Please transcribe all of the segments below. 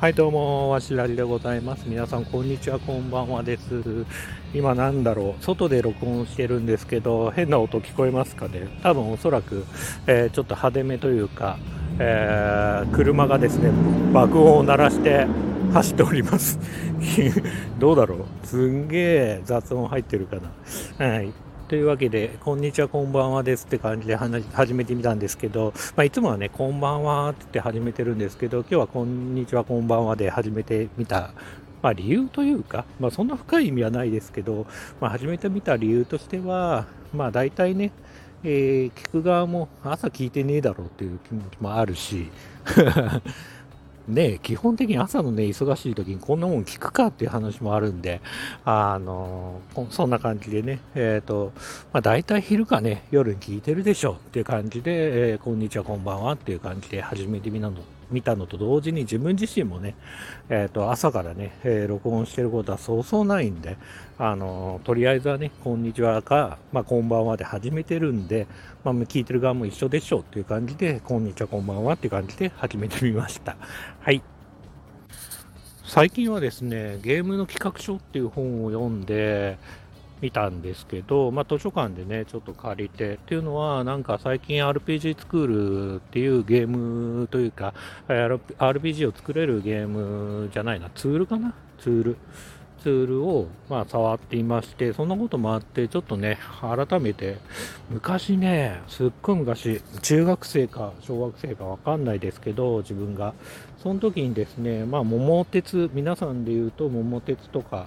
はいどうもわしらりでございます。皆さんこんにちはこんばんはです。今なんだろう。外で録音してるんですけど変な音聞こえますかね。多分おそらく、えー、ちょっと派手めというか、えー、車がですね爆音を鳴らして走っております。どうだろう。すんげえ雑音入ってるかな。はい。というわけで、こんにちは、こんばんはですって感じで話始めてみたんですけど、まあ、いつもはね、こんばんはって始めてるんですけど、今日はこんにちは、こんばんはで始めてみた、まあ、理由というか、まあ、そんな深い意味はないですけど、まあ、始めてみた理由としては、まあ、大体ね、えー、聞く側も朝聞いてねえだろうっていう気持ちもあるし、ね、基本的に朝のね、忙しい時にこんなもん聞くかっていう話もあるんで、あの、そんな感じでね、えっ、ー、と、まあ大体昼かね、夜に聞いてるでしょっていう感じで、えー、こんにちは、こんばんはっていう感じで始めてみたの。見たのと同時に自分自身もね、えー、と朝からね、えー、録音してることはそうそうないんで、あのとりあえずはね、こんにちはか、まあ、こんばんはで始めてるんで、まあ、聞いてる側も一緒でしょうっていう感じで、こんにちは、こんばんはっていう感じで始めてみました。はい。最近はですね、ゲームの企画書っていう本を読んで、見たんですけど、まあ、図書館でね、ちょっと借りて、っていうのは、なんか最近 RPG スクールっていうゲームというか、RPG を作れるゲームじゃないな、ツールかな？ツール。ツールを、まあ、触っていまして、そんなこともあって、ちょっとね、改めて、昔ね、すっごい昔、中学生か小学生かわかんないですけど、自分が。その時にですね、まあ、桃鉄、皆さんで言うと桃鉄とか、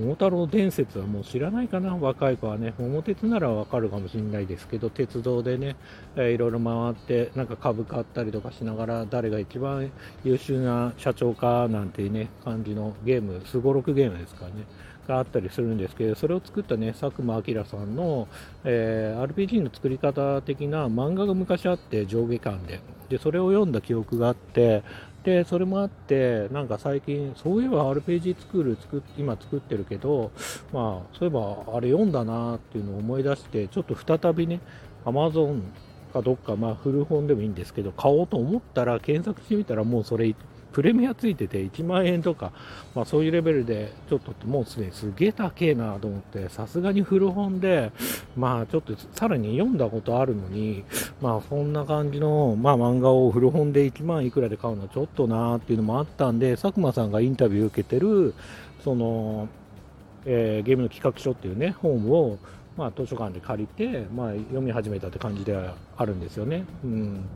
桃太郎伝説はもう知らないかな、若い子はね。桃鉄ならわかるかもしれないですけど、鉄道でね、えー、いろいろ回って、なんか株買ったりとかしながら、誰が一番優秀な社長かなんていうね、感じのゲーム、すごろくゲームですからね。があったりするんですけど、それを作ったね、佐久間明さんの、えー、RPG の作り方的な漫画が昔あって、上下巻で。で、それを読んだ記憶があって、で、それもあって、なんか最近、そういえば RPG スクール作今作ってるけど、まあ、そういえばあれ読んだなっていうのを思い出して、ちょっと再びね、Amazon かどっか、まあ古本でもいいんですけど、買おうと思ったら検索してみたらもうそれプレミアついてて1万円とか、まあ、そういうレベルでちょっともうすでにすげえ高えなと思ってさすがに古本でまあちょっとさらに読んだことあるのにまあそんな感じの、まあ、漫画を古本で1万いくらで買うのはちょっとなーっていうのもあったんで佐久間さんがインタビュー受けてるその、えー、ゲームの企画書っていうね本をまあ、図書館で借りて、まあ、読み始めたって感じではあるんですよね。うん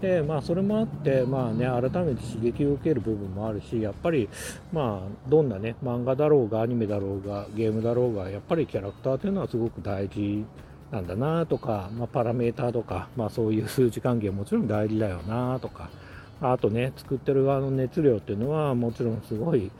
でまあ、それもあって、まあね、改めて刺激を受ける部分もあるしやっぱり、まあ、どんな、ね、漫画だろうがアニメだろうがゲームだろうがやっぱりキャラクターというのはすごく大事なんだなとか、まあ、パラメーターとか、まあ、そういう数字関係もちろん大事だよなとかあとね作ってる側の熱量っていうのはもちろんすごい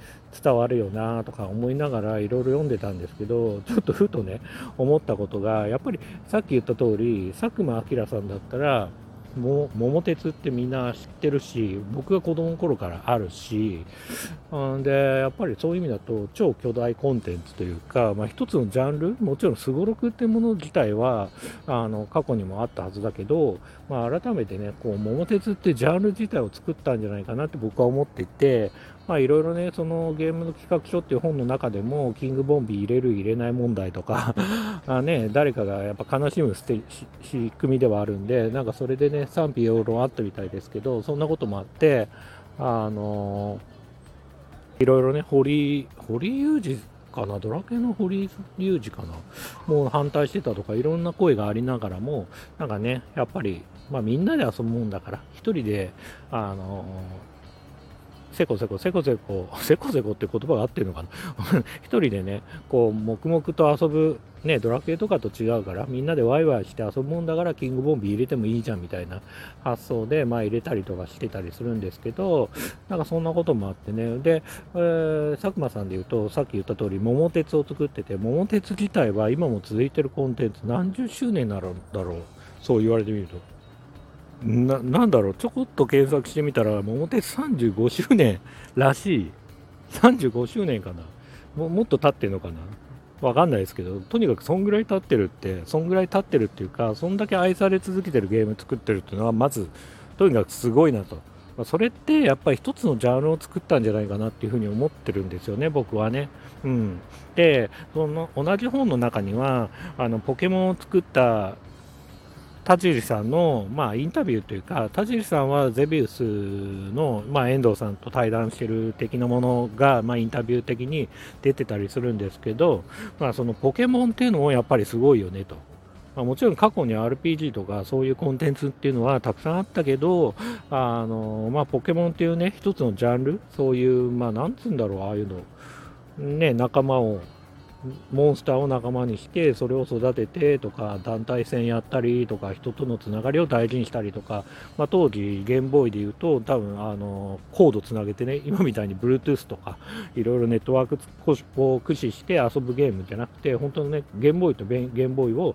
伝わるよなとか思いながらいろいろ読んでたんですけどちょっとふとね思ったことがやっぱりさっき言った通り佐久間明さんだったらも桃鉄ってみんな知ってるし僕が子供の頃からあるしんでやっぱりそういう意味だと超巨大コンテンツというか、まあ、一つのジャンルもちろんすごろくってもの自体はあの過去にもあったはずだけど、まあ、改めてねこう桃鉄ってジャンル自体を作ったんじゃないかなって僕は思っていてまあいろいろね、そのゲームの企画書っていう本の中でも、キングボンビー入れる入れない問題とか あね、誰かがやっぱ悲しむ仕組みではあるんで、なんかそれでね、賛否両論あったみたいですけど、そんなこともあって、あのいろいろね、堀、堀裕二かな、ドラケの堀裕二かな、もう反対してたとか、いろんな声がありながらも、なんかね、やっぱり、まあみんなで遊ぶもんだから、一人で、あのせこせこ、せこせこ、せこせこって言葉が合ってるのかな？一人でね、こう、黙々と遊ぶ、ね、ドラクエとかと違うから、みんなでワイワイして遊ぶもんだから、キングボンビー入れてもいいじゃんみたいな発想で、まあ入れたりとかしてたりするんですけど、なんかそんなこともあってね、で、えー、佐久間さんで言うと、さっき言った通り、桃鉄を作ってて、桃鉄自体は今も続いてるコンテンツ何十周年なるんだろう、そう言われてみると。ななんだろう、ちょこっと検索してみたら、桃鉄35周年らしい。35周年かな。ももっと経ってんのかな。わかんないですけど、とにかくそんぐらい経ってるって、そんぐらい経ってるっていうか、そんだけ愛され続けてるゲーム作ってるっていうのは、まず、とにかくすごいなとまあ、それってやっぱり一つのジャンルを作ったんじゃないかなっていうふうに思ってるんですよね、僕はね。うん、でその同じ本の中にはあのポケモンを作った田尻さんの、まあ、インタビューというか、田尻さんはゼビウスの、まあ、遠藤さんと対談してる的なものが、まあ、インタビュー的に出てたりするんですけど、まあ、そのポケモンっていうのもやっぱりすごいよねと。まあ、もちろん過去に RPG とかそういうコンテンツっていうのはたくさんあったけど、あのまあ、ポケモンっていうね、一つのジャンル、そういう、まあ、なんつうんだろう、ああいうの、ね、仲間をモンスターを仲間にしてそれを育ててとか団体戦やったりとか人とのつながりを大事にしたりとか、まあ、当時ゲームボーイで言うと多分あのコードつなげてね今みたいに Bluetooth とかいろいろネットワークを駆使して遊ぶゲームじゃなくて本当のねゲームボーイとゲームボーイを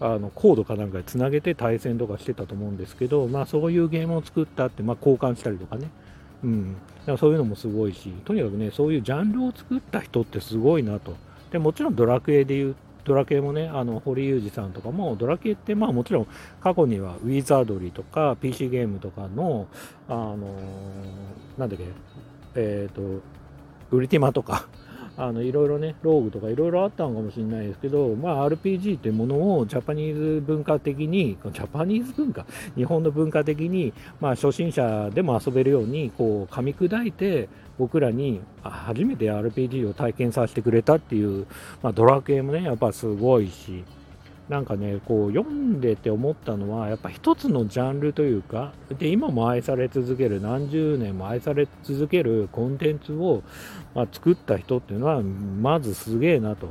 あのコードかなんかでつなげて対戦とかしてたと思うんですけど、まあ、そういうゲームを作ったって、まあ、交換したりとかねうん、だかそういうのもすごいし、とにかくね、そういうジャンルを作った人ってすごいなと。でもちろんドラクエでいうドラクエもね、あの堀裕二さんとかも、ドラクエって、まあもちろん過去にはウィザードリーとか PC ゲームとかの、あのー、なんだっけ、えっ、ー、と、ウルティマとか、あのいろいろね、ローグとかいろいろあったのかもしれないですけど、まあ、RPG というものをジャパニーズ文化的に、ジャパニーズ文化、日本の文化的に、まあ、初心者でも遊べるようにこう噛み砕いて、僕らに初めて RPG を体験させてくれたっていう、まあ、ドラクエもね、やっぱすごいし、なんかね、こう読んでて思ったのは、やっぱ一つのジャンルというか、で今も愛され続ける、何十年も愛され続けるコンテンツを、まあ、作った人っていうのは、まずすげえなと。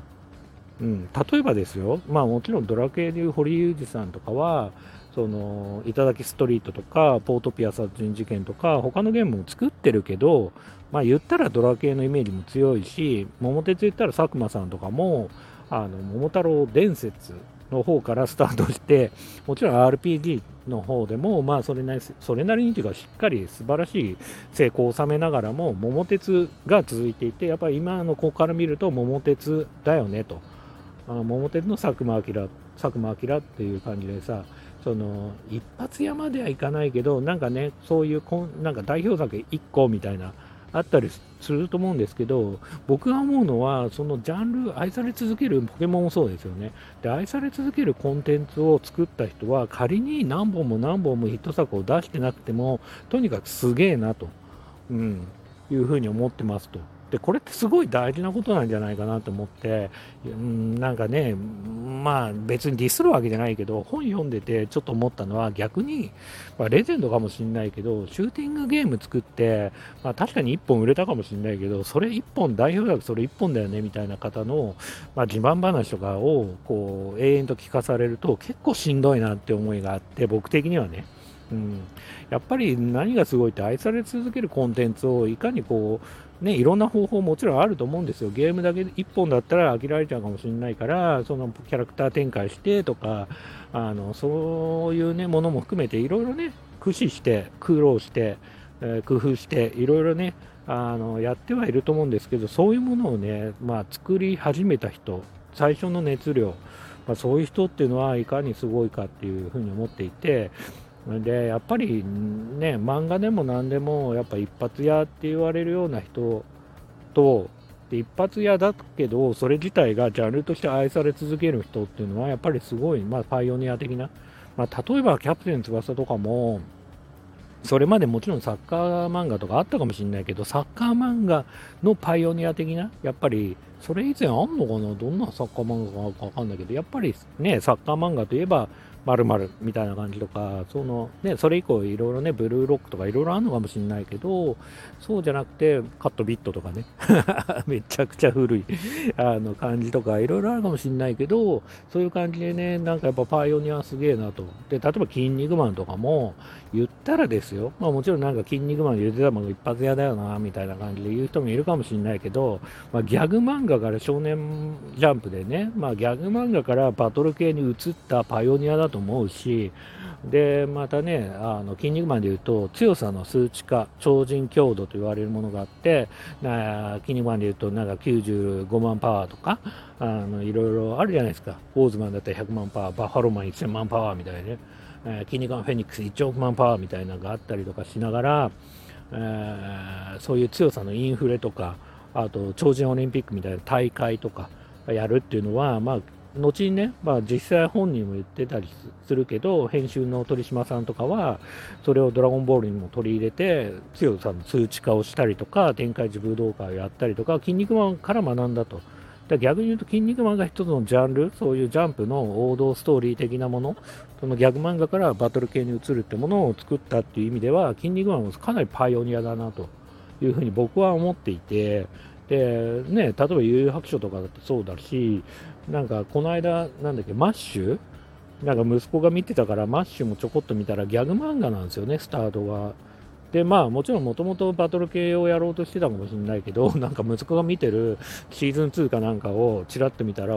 うん、例えばですよ、まあもちろんドラクエでいう堀裕二さんとかは、その、頂きストリートとか、ポートピア殺人事件とか、他のゲームも作ってるけど、まあ言ったらドラクエのイメージも強いし、桃鉄言ったら佐久間さんとかも、あの、桃太郎伝説の方からスタートして、もちろん RPG の方でも、まあそれなり、それなりにというか、しっかり素晴らしい成功を収めながらも、桃鉄が続いていて、やっぱり今の子から見ると、桃鉄だよねと。あの桃鉄の佐久間明、佐久間明っていう感じでさ、その一発屋まではいかないけど、なんかね、そういうこんなんか代表作1個みたいな、あったりすると思うんですけど、僕が思うのは、そのジャンル、愛され続けるポケモンもそうですよね。で、愛され続けるコンテンツを作った人は、仮に何本も何本もヒット作を出してなくても、とにかくすげえなと、うん、いうふうに思ってますと。でこれってすごい大事なことなんじゃないかなと思って、うん、なんかね、まあ別にディスるわけじゃないけど、本読んでてちょっと思ったのは逆に、まあ、レジェンドかもしんないけど、シューティングゲーム作って、まあ確かに1本売れたかもしんないけど、それ1本、代表作それ1本だよねみたいな方の、まあ、自慢話とかをこう永遠と聞かされると結構しんどいなって思いがあって、僕的にはね。うん、やっぱり何がすごいって愛され続けるコンテンツをいかにこう、ね、いろんな方法もちろんあると思うんですよ。ゲームだけ1本だったら飽きられちゃうかもしれないから、そのキャラクター展開してとか、あのそういう、ね、ものも含めていろいろね、駆使して、苦労して、えー、工夫して、いろいろね、あのやってはいると思うんですけど、そういうものをね、まあ、作り始めた人、最初の熱量、まあ、そういう人っていうのはいかにすごいかっていうふうに思っていて、でやっぱりね漫画でも何でもやっぱ一発屋って言われるような人とで一発屋だけどそれ自体がジャンルとして愛され続ける人っていうのはやっぱりすごい、まあ、パイオニア的な、まあ、例えばキャプテン翼とかもそれまでもちろんサッカー漫画とかあったかもしれないけどサッカー漫画のパイオニア的なやっぱりそれ以前あんのかな？どんなサッカー漫画かわかんないけどやっぱりねサッカー漫画といえば〇〇みたいな感じとか、そのね、それ以降いろいろね、ブルーロックとかいろいろあるのかもしれないけど、そうじゃなくて、カットビットとかね、めちゃくちゃ古いあの感じとかいろいろあるかもしれないけど、そういう感じでね、なんかやっぱパイオニアすげえなと。で、例えば、筋肉マンとかも、言ったらですよ、まあもちろんなんか筋肉マンで言ってたもの一発屋だよな、みたいな感じで言う人もいるかもしれないけど、まあギャグ漫画から少年ジャンプでね、まあギャグ漫画からバトル系に移ったパイオニアだと思うし、で、またね、あの、筋肉マンで言うと、強さの数値化、超人強度と言われるものがあって、な筋肉マンで言うと、なんか95万パワーとか、あの、いろいろあるじゃないですか。オーズマンだったら100万パワー、バッファローマン1000万パワーみたいなね。えー、筋肉マンフェニックス1億万パワーみたいなのがあったりとかしながら、えー、そういう強さのインフレとかあと超人オリンピックみたいな大会とかやるっていうのは、まあ、後にね、まあ、実際本人も言ってたりするけど、編集の鳥島さんとかは、それをドラゴンボールにも取り入れて、強さの数値化をしたりとか、展開時武道会をやったりとか、筋肉マンから学んだと。だ逆に言うと、筋肉マンが一つのジャンル、そういうジャンプの王道ストーリー的なもの、そのギャグ漫画からバトル系に移るってものを作ったっていう意味では、筋肉マンはかなりパイオニアだなというふうに僕は思っていて、でね、例えば幽遊白書とかだってそうだし、なんかこの間、なんだっけ、マッシュ？なんか息子が見てたから、マッシュもちょこっと見たらギャグ漫画なんですよね、スタートが。で、まあもちろんもともとバトル系をやろうとしてたかもしれないけど、なんか息子が見てるシーズン2かなんかをちらっと見たら、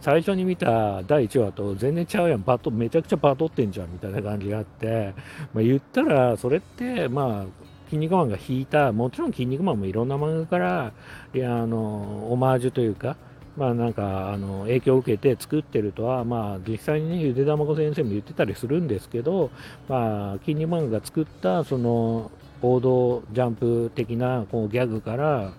最初に見た第1話と全然ちゃうやん、バトめちゃくちゃバトってんじゃんみたいな感じがあって、まあ、言ったらそれって、まあ筋肉マンが引いた、もちろん筋肉マンもいろんな漫画から、いや、あの、オマージュというか、まあなんか、あの、影響を受けて作ってるとは、まあ実際にね、ゆで卵先生も言ってたりするんですけど、まあ、キンニマンが作った、その、王道ジャンプ的なこうギャグから、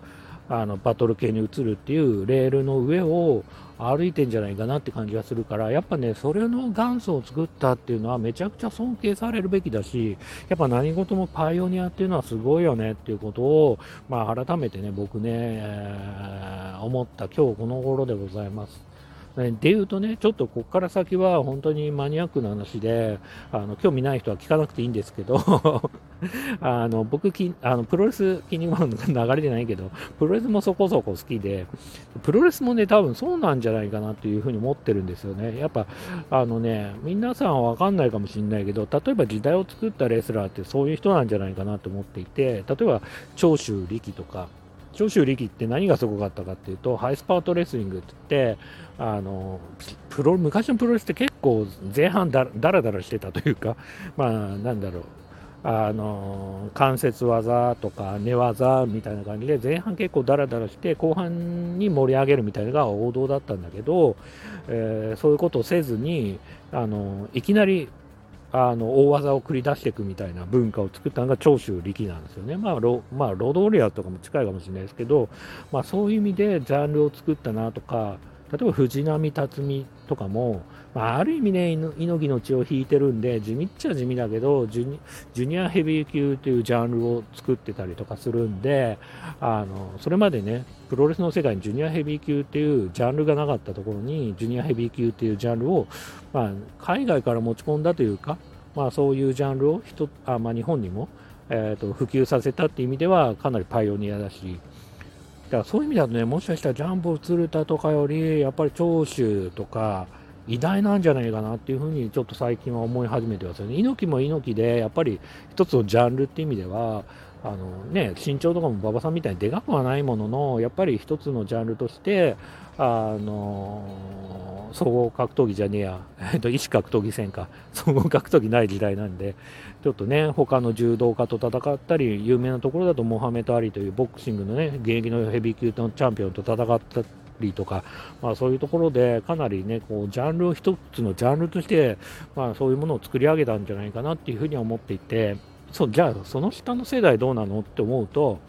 あのバトル系に移るっていうレールの上を歩いてんじゃないかなって感じがするからやっぱねそれの元祖を作ったっていうのはめちゃくちゃ尊敬されるべきだしやっぱ何事もパイオニアっていうのはすごいよねっていうことを、まあ、改めてね僕ね、えー、思った今日この頃でございます。で言うとね、ちょっとここから先は本当にマニアックな話で、あの興味ない人は聞かなくていいんですけど あの僕あの、プロレス、筋肉マンの流れじゃないけど、プロレスもそこそこ好きで、プロレスもね、多分そうなんじゃないかなっていうふうに思ってるんですよね。やっぱ、あのね、皆さんはわかんないかもしれないけど、例えば時代を作ったレスラーってそういう人なんじゃないかなと思っていて、例えば長州力とか、長州力って何がすごかったかっていうと、ハイスパートレスリングって言って、あのプロ昔のプロレスって結構前半だらだらしてたというか、まあ、なんだろう。あの関節技とか寝技みたいな感じで前半結構ダラダラして後半に盛り上げるみたいなのが王道だったんだけど、えー、そういうことをせずにあのいきなりあの大技を繰り出していくみたいな文化を作ったのが長州力なんですよね。まあロ、まあ、ロドリアとかも近いかもしれないですけど、まあ、そういう意味でジャンルを作ったなとか、例えば藤波辰巳とかも、まあ、ある意味ね、猪木の血を引いてるんで、地味っちゃ地味だけどジュニ、ジュニアヘビー級というジャンルを作ってたりとかするんで、あのそれまでね、プロレスの世界にジュニアヘビー級っていうジャンルがなかったところに、ジュニアヘビー級っていうジャンルを、まあ、海外から持ち込んだというか、まあ、そういうジャンルをあ、まあ、日本にも、えーと普及させたっていう意味ではかなりパイオニアだし、からそういう意味だとね、もしかしたらジャンボ鶴田とかより、やっぱり長州とか、偉大なんじゃないかなっていうふうにちょっと最近は思い始めてますよね。猪木も猪木で、やっぱり一つのジャンルっていう意味では、あのね、身長とかも馬場さんみたいにでかくはないものの、やっぱり一つのジャンルとして、あの総合格闘技じゃねえや、えっと、医師格闘技戦か、総合格闘技ない時代なんで、ちょっとね、他の柔道家と戦ったり、有名なところだとモハメド・アリというボクシングのね、現役のヘビー級のチャンピオンと戦ったりとか、まあ、そういうところでかなりね、こうジャンルを一つのジャンルとして、まあ、そういうものを作り上げたんじゃないかなっていうふうには思っていて、そうじゃあ、その下の世代どうなのって思うと、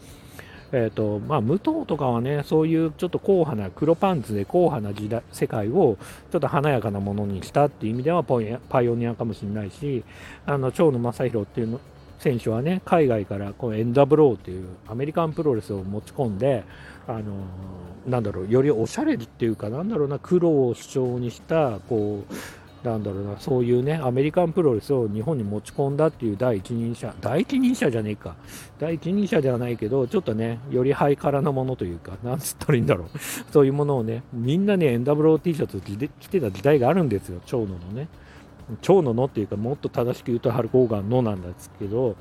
えーとまあ、武藤とかはね、そういうちょっと硬派な、黒パンツで硬派な時代世界をちょっと華やかなものにしたっていう意味ではパイオニアかもしれないし、あの長野正弘っていうの選手はね、海外からこのエンダブローっていうアメリカンプロレスを持ち込んで、あのなんだろう、よりおしゃれっていうか、なんだろうな、黒を主張にした、こう、なんだろうな、そういうね、アメリカンプロレスを日本に持ち込んだっていう第一人者、第一人者じゃねえか、第一人者ではないけど、ちょっとね、よりハイカラなものというか、なんつったらいいんだろう、そういうものをね、みんなね、NWOT シャツ着てた時代があるんですよ、長野のね。長野のっていうか、もっと正しく言うとハルコーガンのなんですけど、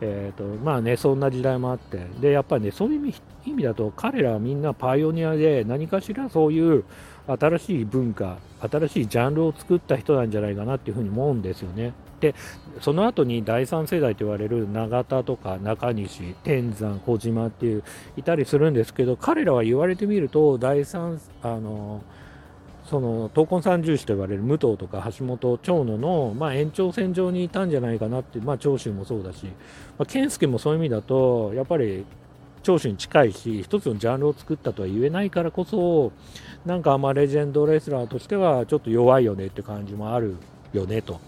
えーとまあね、そんな時代もあって、でやっぱりね、そういう意味だと、彼らはみんなパイオニアで、何かしらそういう新しい文化、新しいジャンルを作った人なんじゃないかなっていうふうに思うんですよね。で、その後に第3世代と言われる永田とか中西、天山、小島っていういたりするんですけど、彼らは言われてみると、第3、あの、その闘魂三重士と言われる武藤とか橋本長野の、まあ、延長線上にいたんじゃないかなって、まあ、長州もそうだし、まあ、健介もそういう意味だとやっぱり長州に近いし一つのジャンルを作ったとは言えないからこそなんかあレジェンドレスラーとしてはちょっと弱いよねって感じもあるよねと。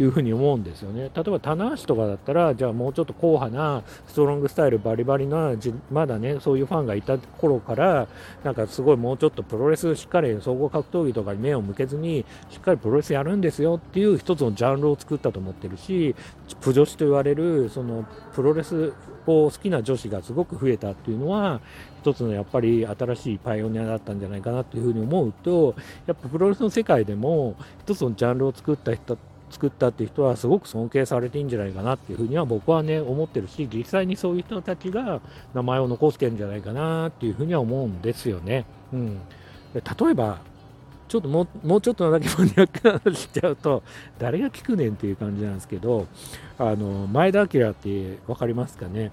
いうふうに思うんですよね。例えば棚橋とかだったら、じゃあもうちょっと硬派なストロングスタイルバリバリな、まだね、そういうファンがいた頃から、なんかすごいもうちょっとプロレスしっかり総合格闘技とかに目を向けずに、しっかりプロレスやるんですよっていう一つのジャンルを作ったと思ってるし、プ女子と言われる、そのプロレスを好きな女子がすごく増えたっていうのは、一つのやっぱり新しいパイオニアだったんじゃないかなというふうに思うと、やっぱプロレスの世界でも一つのジャンルを作った人作ったっていう人はすごく尊敬されていいんじゃないかなっていうふうには僕はね思ってるし実際にそういう人たちが名前を残してるんじゃないかなっていうふうには思うんですよね。うん、例えばちょっともうもうちょっとだけマニアックな話しちゃうと誰が聞くねんっていう感じなんですけどあの前田明って分かりますかね？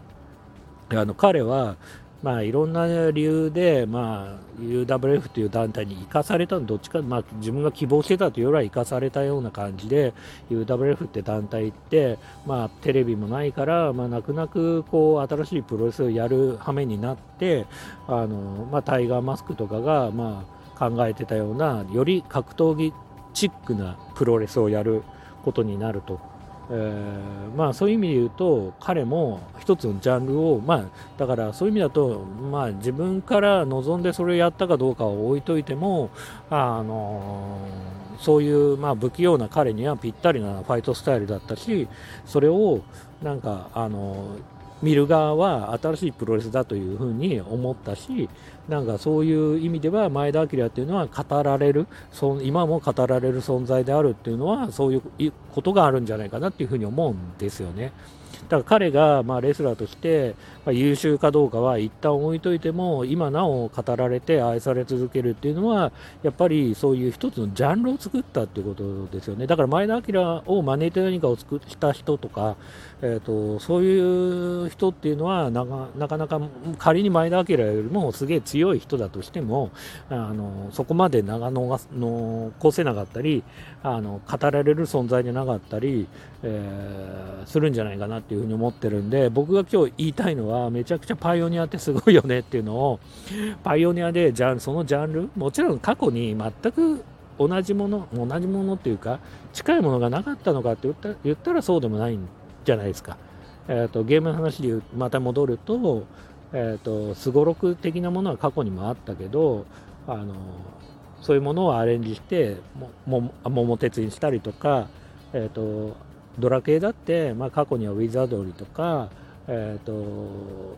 あの彼はまあ、いろんな理由で、まあ、UWF という団体に生かされたのどっちか、まあ、自分が希望してたというよりは生かされたような感じで UWF って団体って、まあ、テレビもないから、まあ、泣く泣くこう新しいプロレスをやる羽目になってあの、まあ、タイガーマスクとかが、まあ、考えてたようなより格闘技チックなプロレスをやることになると。えー、まあ、そういう意味で言うと彼も一つのジャンルを、まあ、だからそういう意味だと、まあ、自分から望んでそれをやったかどうかを置いといても、あのー、そういう、ま、不器用な彼にはぴったりなファイトスタイルだったしそれをなんか、あの見る側は新しいプロレスだというふうに思ったしなんかそういう意味では前田明っていうのは語られる今も語られる存在であるっていうのはそういうことがあるんじゃないかなっていうふうに思うんですよね。だから彼がまあレスラーとして優秀かどうかは一旦置いといても今なお語られて愛され続けるっていうのはやっぱりそういう一つのジャンルを作ったっていうことですよね。だから前田明を招いて何かを作った人とか、えーと、そういう人っていうのはなかなか仮に前田明よりもすげえ強い人だとしてもあのそこまで長野が残せなかったりあの語られる存在じゃなかったり、えー、するんじゃないかなっていういうふうに思ってるんで僕が今日言いたいのはめちゃくちゃパイオニアってすごいよねっていうのをパイオニアでじゃそのジャンルもちろん過去に全く同じもの同じものっていうか近いものがなかったのかって言った言ったらそうでもないんじゃないですか。えーと、ゲームの話でまた戻るとすごろく的なものは過去にもあったけどあのそういうものをアレンジしても桃鉄にしたりとか、えーとドラ系だって、まあ、過去にはウィザードリーとか、えーと、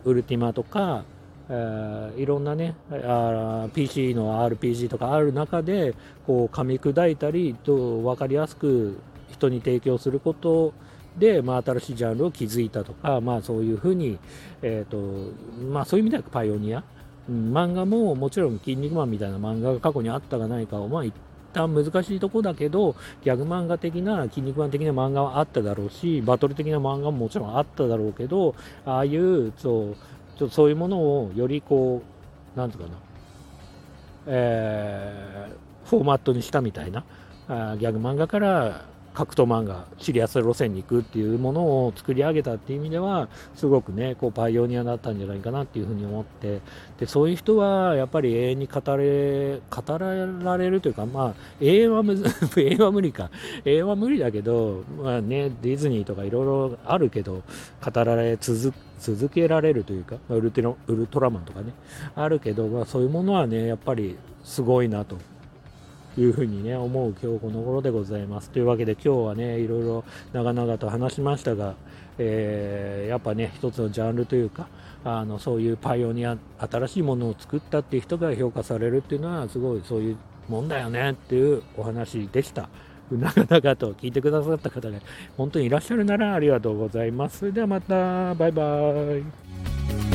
ウルティマとか、えー、いろんなねあ PC の RPG とかある中でこう噛み砕いたりと分かりやすく人に提供することで、まあ、新しいジャンルを築いたとか、まあ、そういうふうに、えーとまあ、そういう意味ではパイオニア、漫画ももちろん「筋肉マン」みたいな漫画が過去にあったかないかを、まあ、あ難しいとこだけど、ギャグ漫画的な、筋肉マン的な漫画はあっただろうし、バトル的な漫画ももちろんあっただろうけど、ああいう、そう、ちょっとそういうものをよりこう、なんつうかな、えー、フォーマットにしたみたいな、あギャグ漫画から格闘漫画シリアス路線に行くっていうものを作り上げたっていう意味ではすごくねこうパイオニアだったんじゃないかなっていうふうに思って。でそういう人はやっぱり永遠に語れ語られるというかまあ永遠はむ 永遠は無理か。永遠は無理だけどまあねディズニーとかいろいろあるけど語られ続続けられるというかウルテウルトラマンとかねあるけど、まあ、そういうものはねやっぱりすごいなと。いうふうにね思う今日この頃でございますというわけで今日はねいろいろ長々と話しましたが、えー、やっぱね一つのジャンルというかあのそういうパイオニア新しいものを作ったっていう人が評価されるっていうのはすごいそういうもんだよねっていうお話でした。長々と聞いてくださった方が本当にいらっしゃるならありがとうございます。それではまた、バイバー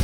イ。